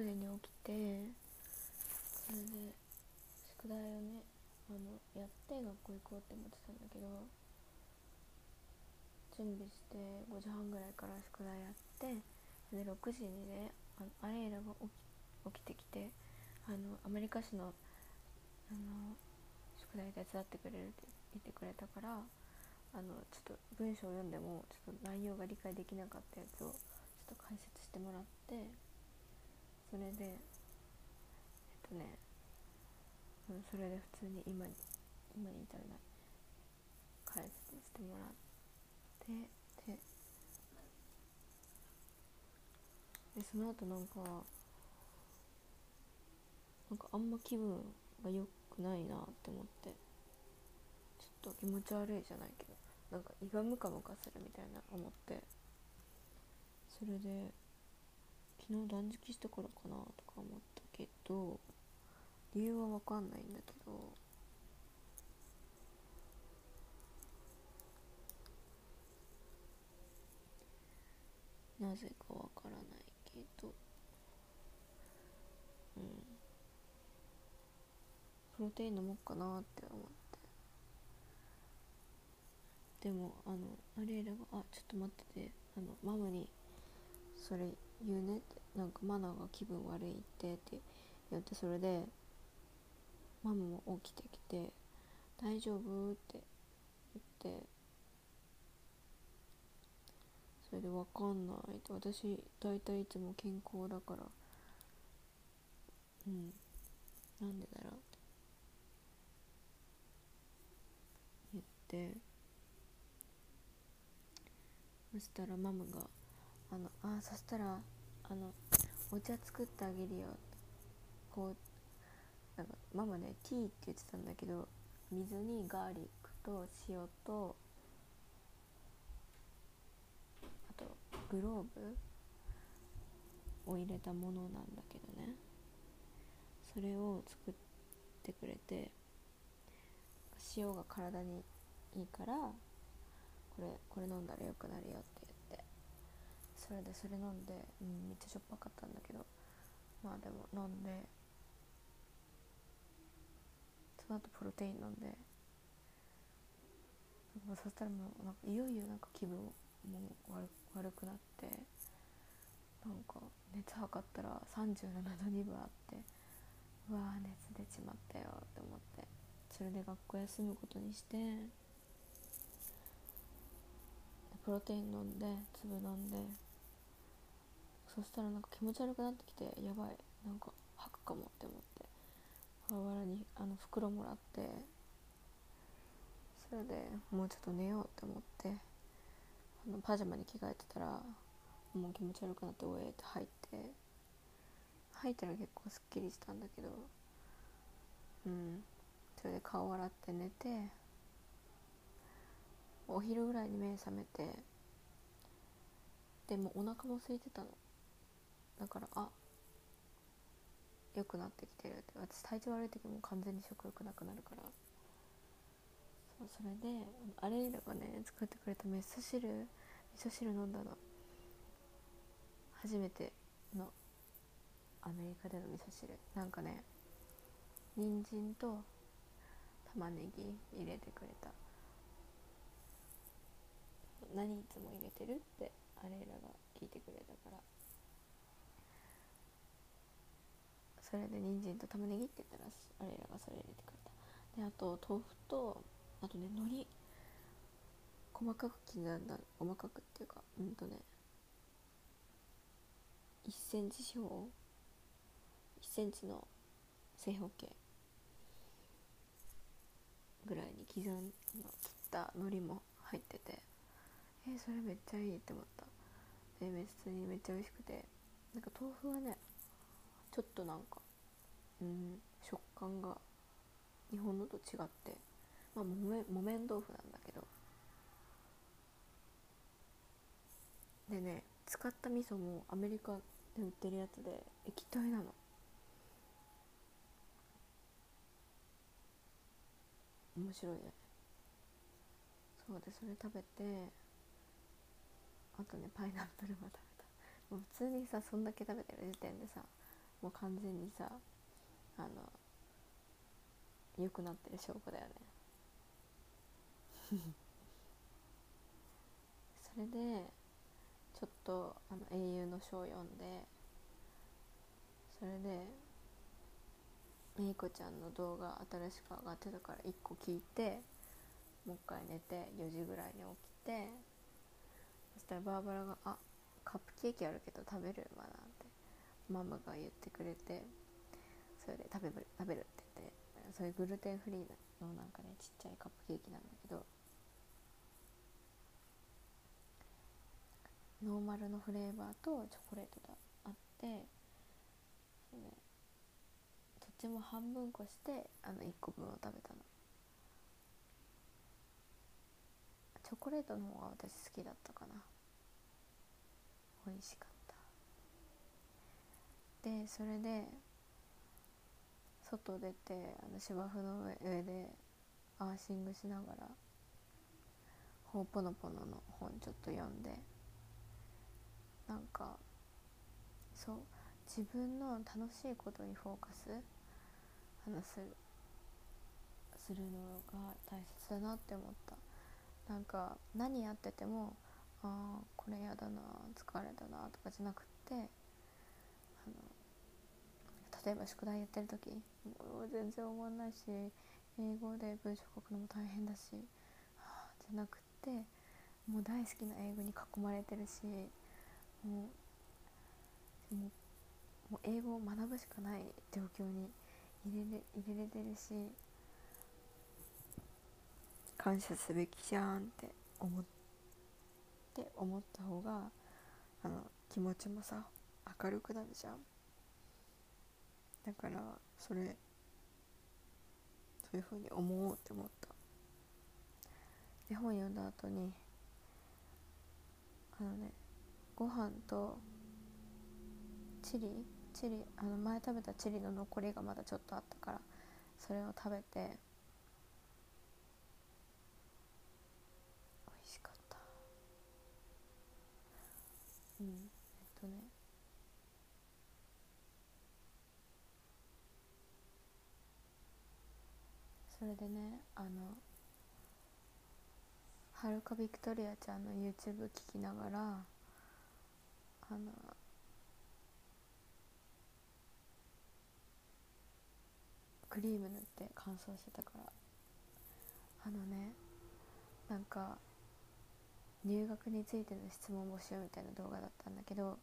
6時に起きてそれで宿題をねあのやって学校行こうって思ってたんだけど準備して5時半ぐらいから宿題やってで6時にねあのアレイラが起き起きてきてあのアメリカ史のあの宿題手伝ってくれるって言ってくれたからあのちょっと文章を読んでもちょっと内容が理解できなかったやつをちょっと解説してもらってそれでえっとね、うん、それで普通に今に今に至るない解説してもらってででその後なんかなんかあんま気分が良くないなって思ってちょっと気持ち悪いじゃないけどなんか胃がムカムカするみたいな思ってそれで昨日断食したからかなとか思ったけど理由は分かんないんだけどなぜかわからないけどうん。プロテイン飲もうかなって思って。でもあのアリエルが「あちょっと待っててあのママにそれ言うね」ってなんかマナが気分悪いってって言ってそれでママも起きてきて「大丈夫?」って言ってそれで分かんないって私大体いつも健康だからうんなんでだろうって言ってそしたらママが「あのあそしたらあのお茶作ってあげるよ」こうなんかママねティーって言ってたんだけど水にガーリックと塩とあとグローブを入れたものなんだけどね。それを作ってくれて塩が体にいいからこれこれ飲んだらよくなるよってそれでそれ飲んで、うん、めっちゃしょっぱかったんだけどまあでも飲んでその後プロテイン飲んでそしたらもうなんかいよいよなんか気分も悪悪くなってなんか熱測ったら37度2分あってうわー熱出ちまったよって思ってそれで学校休むことにしてプロテイン飲んで粒飲んでそしたらなんか気持ち悪くなってきてやばいなんか吐くかもって思って母原にあの袋もらってそれでもうちょっと寝ようって思ってあのパジャマに着替えてたらもう気持ち悪くなっておえって入って入ったら結構すっきりしたんだけどうんそれで顔洗って寝てお昼ぐらいに目覚めてでもお腹も空いてたの。だからあ良くなってきてるって私体調悪い時も完全に食欲なくなるから。そうそれでアレイラがね作ってくれた味噌汁味噌汁飲んだの。初めてのアメリカでの味噌汁。なんかね人参と玉ねぎ入れてくれた。何いつも入れてるってアレイラが聞いてくれたから。それで人参と玉ねぎって言ったらアレイラがそれ入れてくれた。であと豆腐とあとね海苔。細かく刻んだ細かくっていうかうんとね1センチ四方。1センチの正方形。ぐらいに刻ん切った海苔も入ってて。えー、それめっちゃいいって思った。で別にめっちゃ美味しくて。なんか豆腐はねちょっとなんかうん食感が日本のと違ってまあ木綿木綿豆腐なんだけど。でね使った味噌もアメリカで売ってるやつで液体なの。面白いね。そうでそれ食べてあとねパイナップルも食べた。もう普通にさそんだけ食べてる時点でさもう完全にさあの良くなってる証拠だよね。それでちょっとあの英雄の書を読んでそれでめいこちゃんの動画新しく上がってたから1個聞いてもう一回寝て4時ぐらいに起きてそしたらバーバラが「あカップケーキあるけど食べる？まだ」ってママが言ってくれてそれで食べる食べるって言ってそれグルテンフリーのなんかねちっちゃいカップケーキなんだけどノーマルのフレーバーとチョコレートがあってねどっちも半分こしてあの1個分を食べたの。チョコレートの方が私好きだったかな。美味しかった。でそれで外出てあの芝生の上でアーシングしながら「ほうぽのぽの」の本ちょっと読んでなんかそう自分の楽しいことにフォーカス話すするのが大切だなって思った。なんか何やっててもああこれやだな疲れたなとかじゃなくって例えば宿題やってる時もう全然思わないし英語で文章書くのも大変だし、はあ、じゃなくってもう大好きな英語に囲まれてるしもうもう英語を学ぶしかない状況に入れれ入れれてるし感謝すべきじゃんって思って思った方があの気持ちもさ明るくなるじゃん。だからそれそういうふうに思おうって思った。絵本読んだ後にあのねご飯とチリチリあの前食べたチリの残りがまだちょっとあったからそれを食べて美味しかった。うんえっとね。れでねあのはるかビクトリアちゃんの YouTube 聞きながらあのクリーム塗って乾燥してたからあのねなんか入学についての質問募集みたいな動画だったんだけど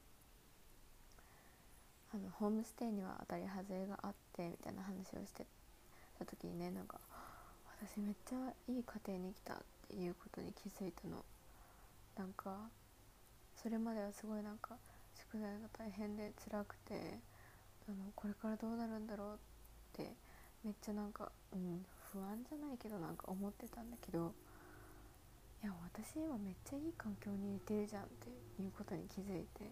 あのホームステイには当たり外れがあってみたいな話をしてた時にねなんか私めっちゃいい家庭に来たっていうことに気づいたの。なんかそれまではすごいなんか宿題が大変で辛くてあのこれからどうなるんだろうってめっちゃなんか、うん、不安じゃないけどなんか思ってたんだけどいや私今めっちゃいい環境にいてるじゃんっていうことに気づいて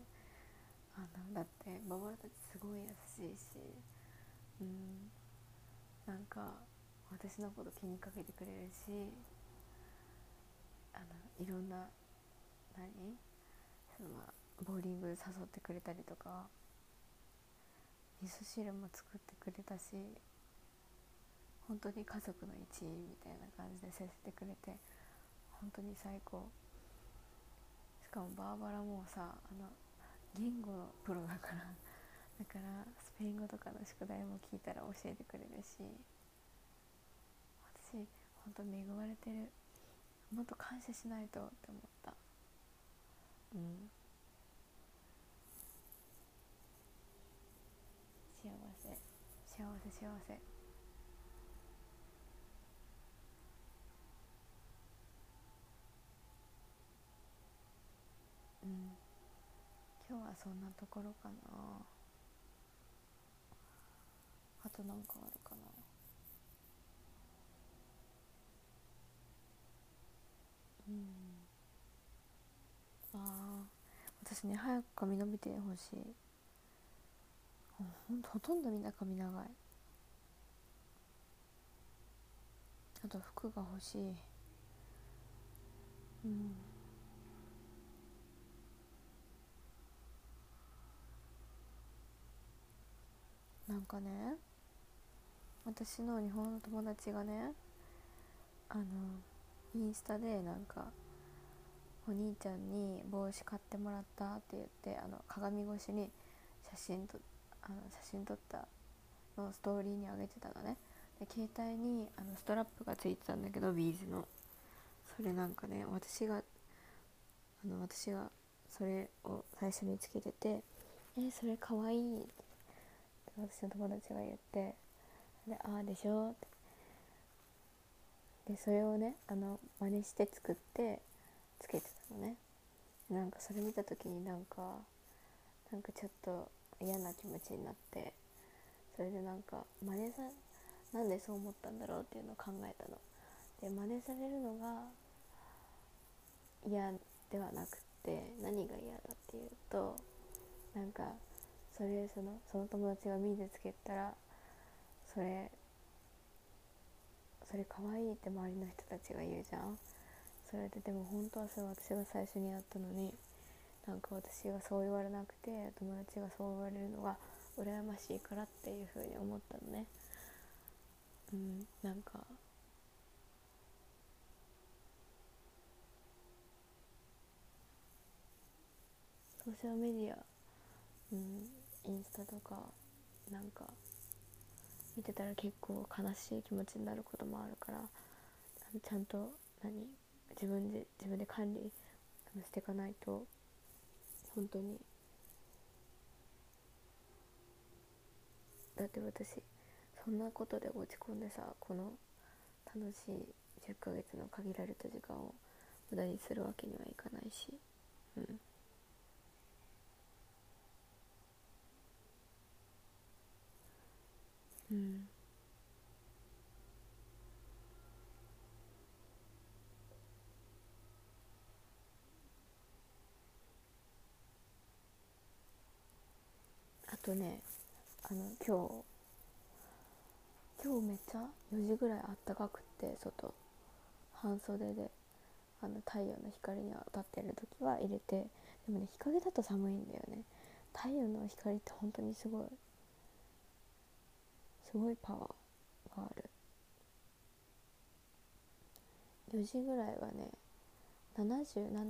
あのだってババラたちすごい優しいしうんなんか私のこと気にかけてくれるしあのいろんな何？そのボーリング誘ってくれたりとか味噌汁も作ってくれたし本当に家族の一員みたいな感じで接してくれて本当に最高。しかもバーバラもさあの言語のプロだからだからスペイン語とかの宿題も聞いたら教えてくれるし。私本当恵まれてる。もっと感謝しないとって思った。うん。幸せ。幸せ幸せ。うん。今日はそんなところかな。あと何かあるかな。うん。あ私ね早く髪伸びてほしい。ほんとほとんどみんな髪長い。あと服が欲しい。うん。なんかね私の日本の友達がねあのインスタでなんかお兄ちゃんに帽子買ってもらったって言ってあの鏡越しに写真とあの写真撮ったのをストーリーに上げてたのね。で携帯にあのストラップがついてたんだけどビーズの。それなんかね私があの私がそれを最初につけてて「えそれかわいい」って私の友達が言って「でああでしょ」ってでそれをねあの真似して作ってつけてたのね。なんかそれ見た時になんかなんかちょっと嫌な気持ちになってそれでなんか真似さなんでそう思ったんだろうっていうのを考えたの。で真似されるのが嫌ではなくて何が嫌だっていうとなんかそれそのその友達が見でつけたらそれそれ可愛いって周りの人たちが言うじゃん。それででも本当はそれ私が最初にやったのになんか私がそう言われなくて友達がそう言われるのが羨ましいからっていうふうに思ったのね。うんなんかソーシャルメディア、うん、インスタとかなんか見てたら結構悲しい気持ちになることもあるからちゃんと何自分で自分で管理していかないと本当に。だって私そんなことで落ち込んでさこの楽しい10ヶ月の限られた時間を無駄にするわけにはいかないし。うんうんあとねあの今日今日めっちゃ4時ぐらいあったかくって外。半袖であの太陽の光に当たってる時は入れてでもね日陰だと寒いんだよね。太陽の光って本当にすごい。すごいパワーがある。4時ぐらいはね77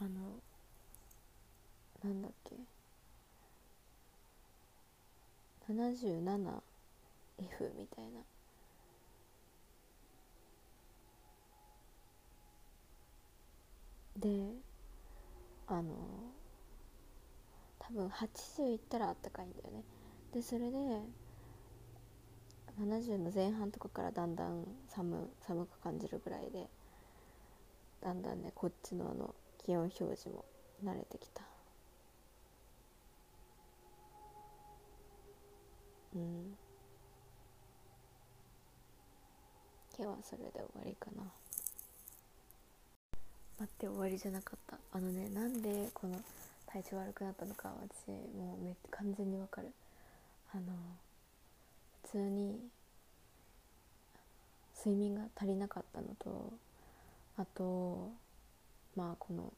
あのなんだっけ？77F みたいな。であの多分80いったらあったかいんだよね。でそれで70の前半とかからだんだん寒寒く感じるぐらいでだんだんねこっちのあの気温表示も慣れてきた。うん。今日はそれで終わりかな。待って終わりじゃなかった。あのねなんでこの体調悪くなったのか私もうめ完全にわかる。あの普通に睡眠が足りなかったのとあとまあこの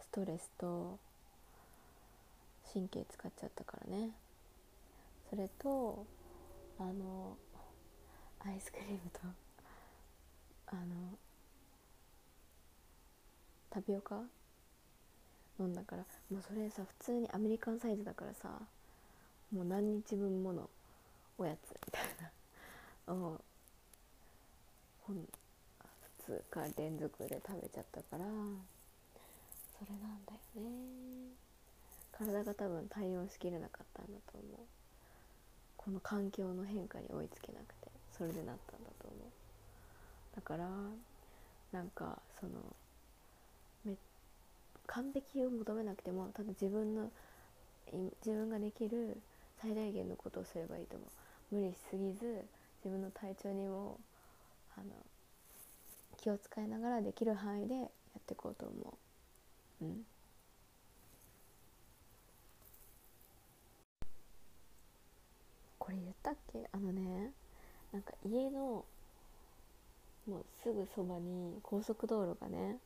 ストレスと神経使っちゃったからね。それとあのアイスクリームとあのタピオカ飲んだからもうそれさ普通にアメリカンサイズだからさもう何日分ものおやつみたいなを2日連続で食べちゃったからそれなんだよね。体が多分対応しきれなかったんだと思う。この環境の変化に追いつけなくてそれでなったんだと思う。だからなんかそのめ完璧を求めなくてもただ自分の自分ができる最大限のことをすればいいと思う。無理しすぎず自分の体調にもあの気を使いながらできる範囲でやっていこうと思う。うん。これ言ったっけ？あのねなんか家のもうすぐそばに高速道路がね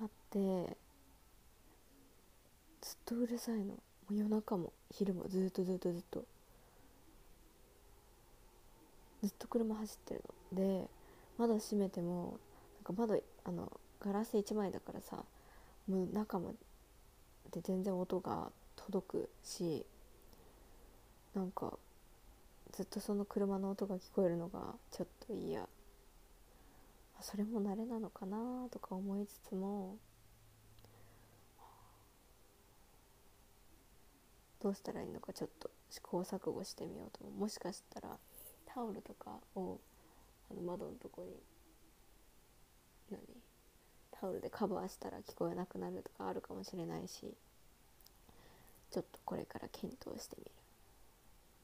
あってずっとうるさいの。う夜中も昼もずっとずっとずっと。ずっと車走ってるの。で窓閉めてもなんか窓あのガラス1枚だからさもう中まで全然音が届くしなんかずっとその車の音が聞こえるのがちょっと嫌。それも慣れなのかなとか思いつつも。どうしたらいいのかちょっと試行錯誤してみようともしかしたらタオルとかをあの窓のとこに何？タオルでカバーしたら聞こえなくなるとかあるかもしれないしちょっとこれから検討してみる。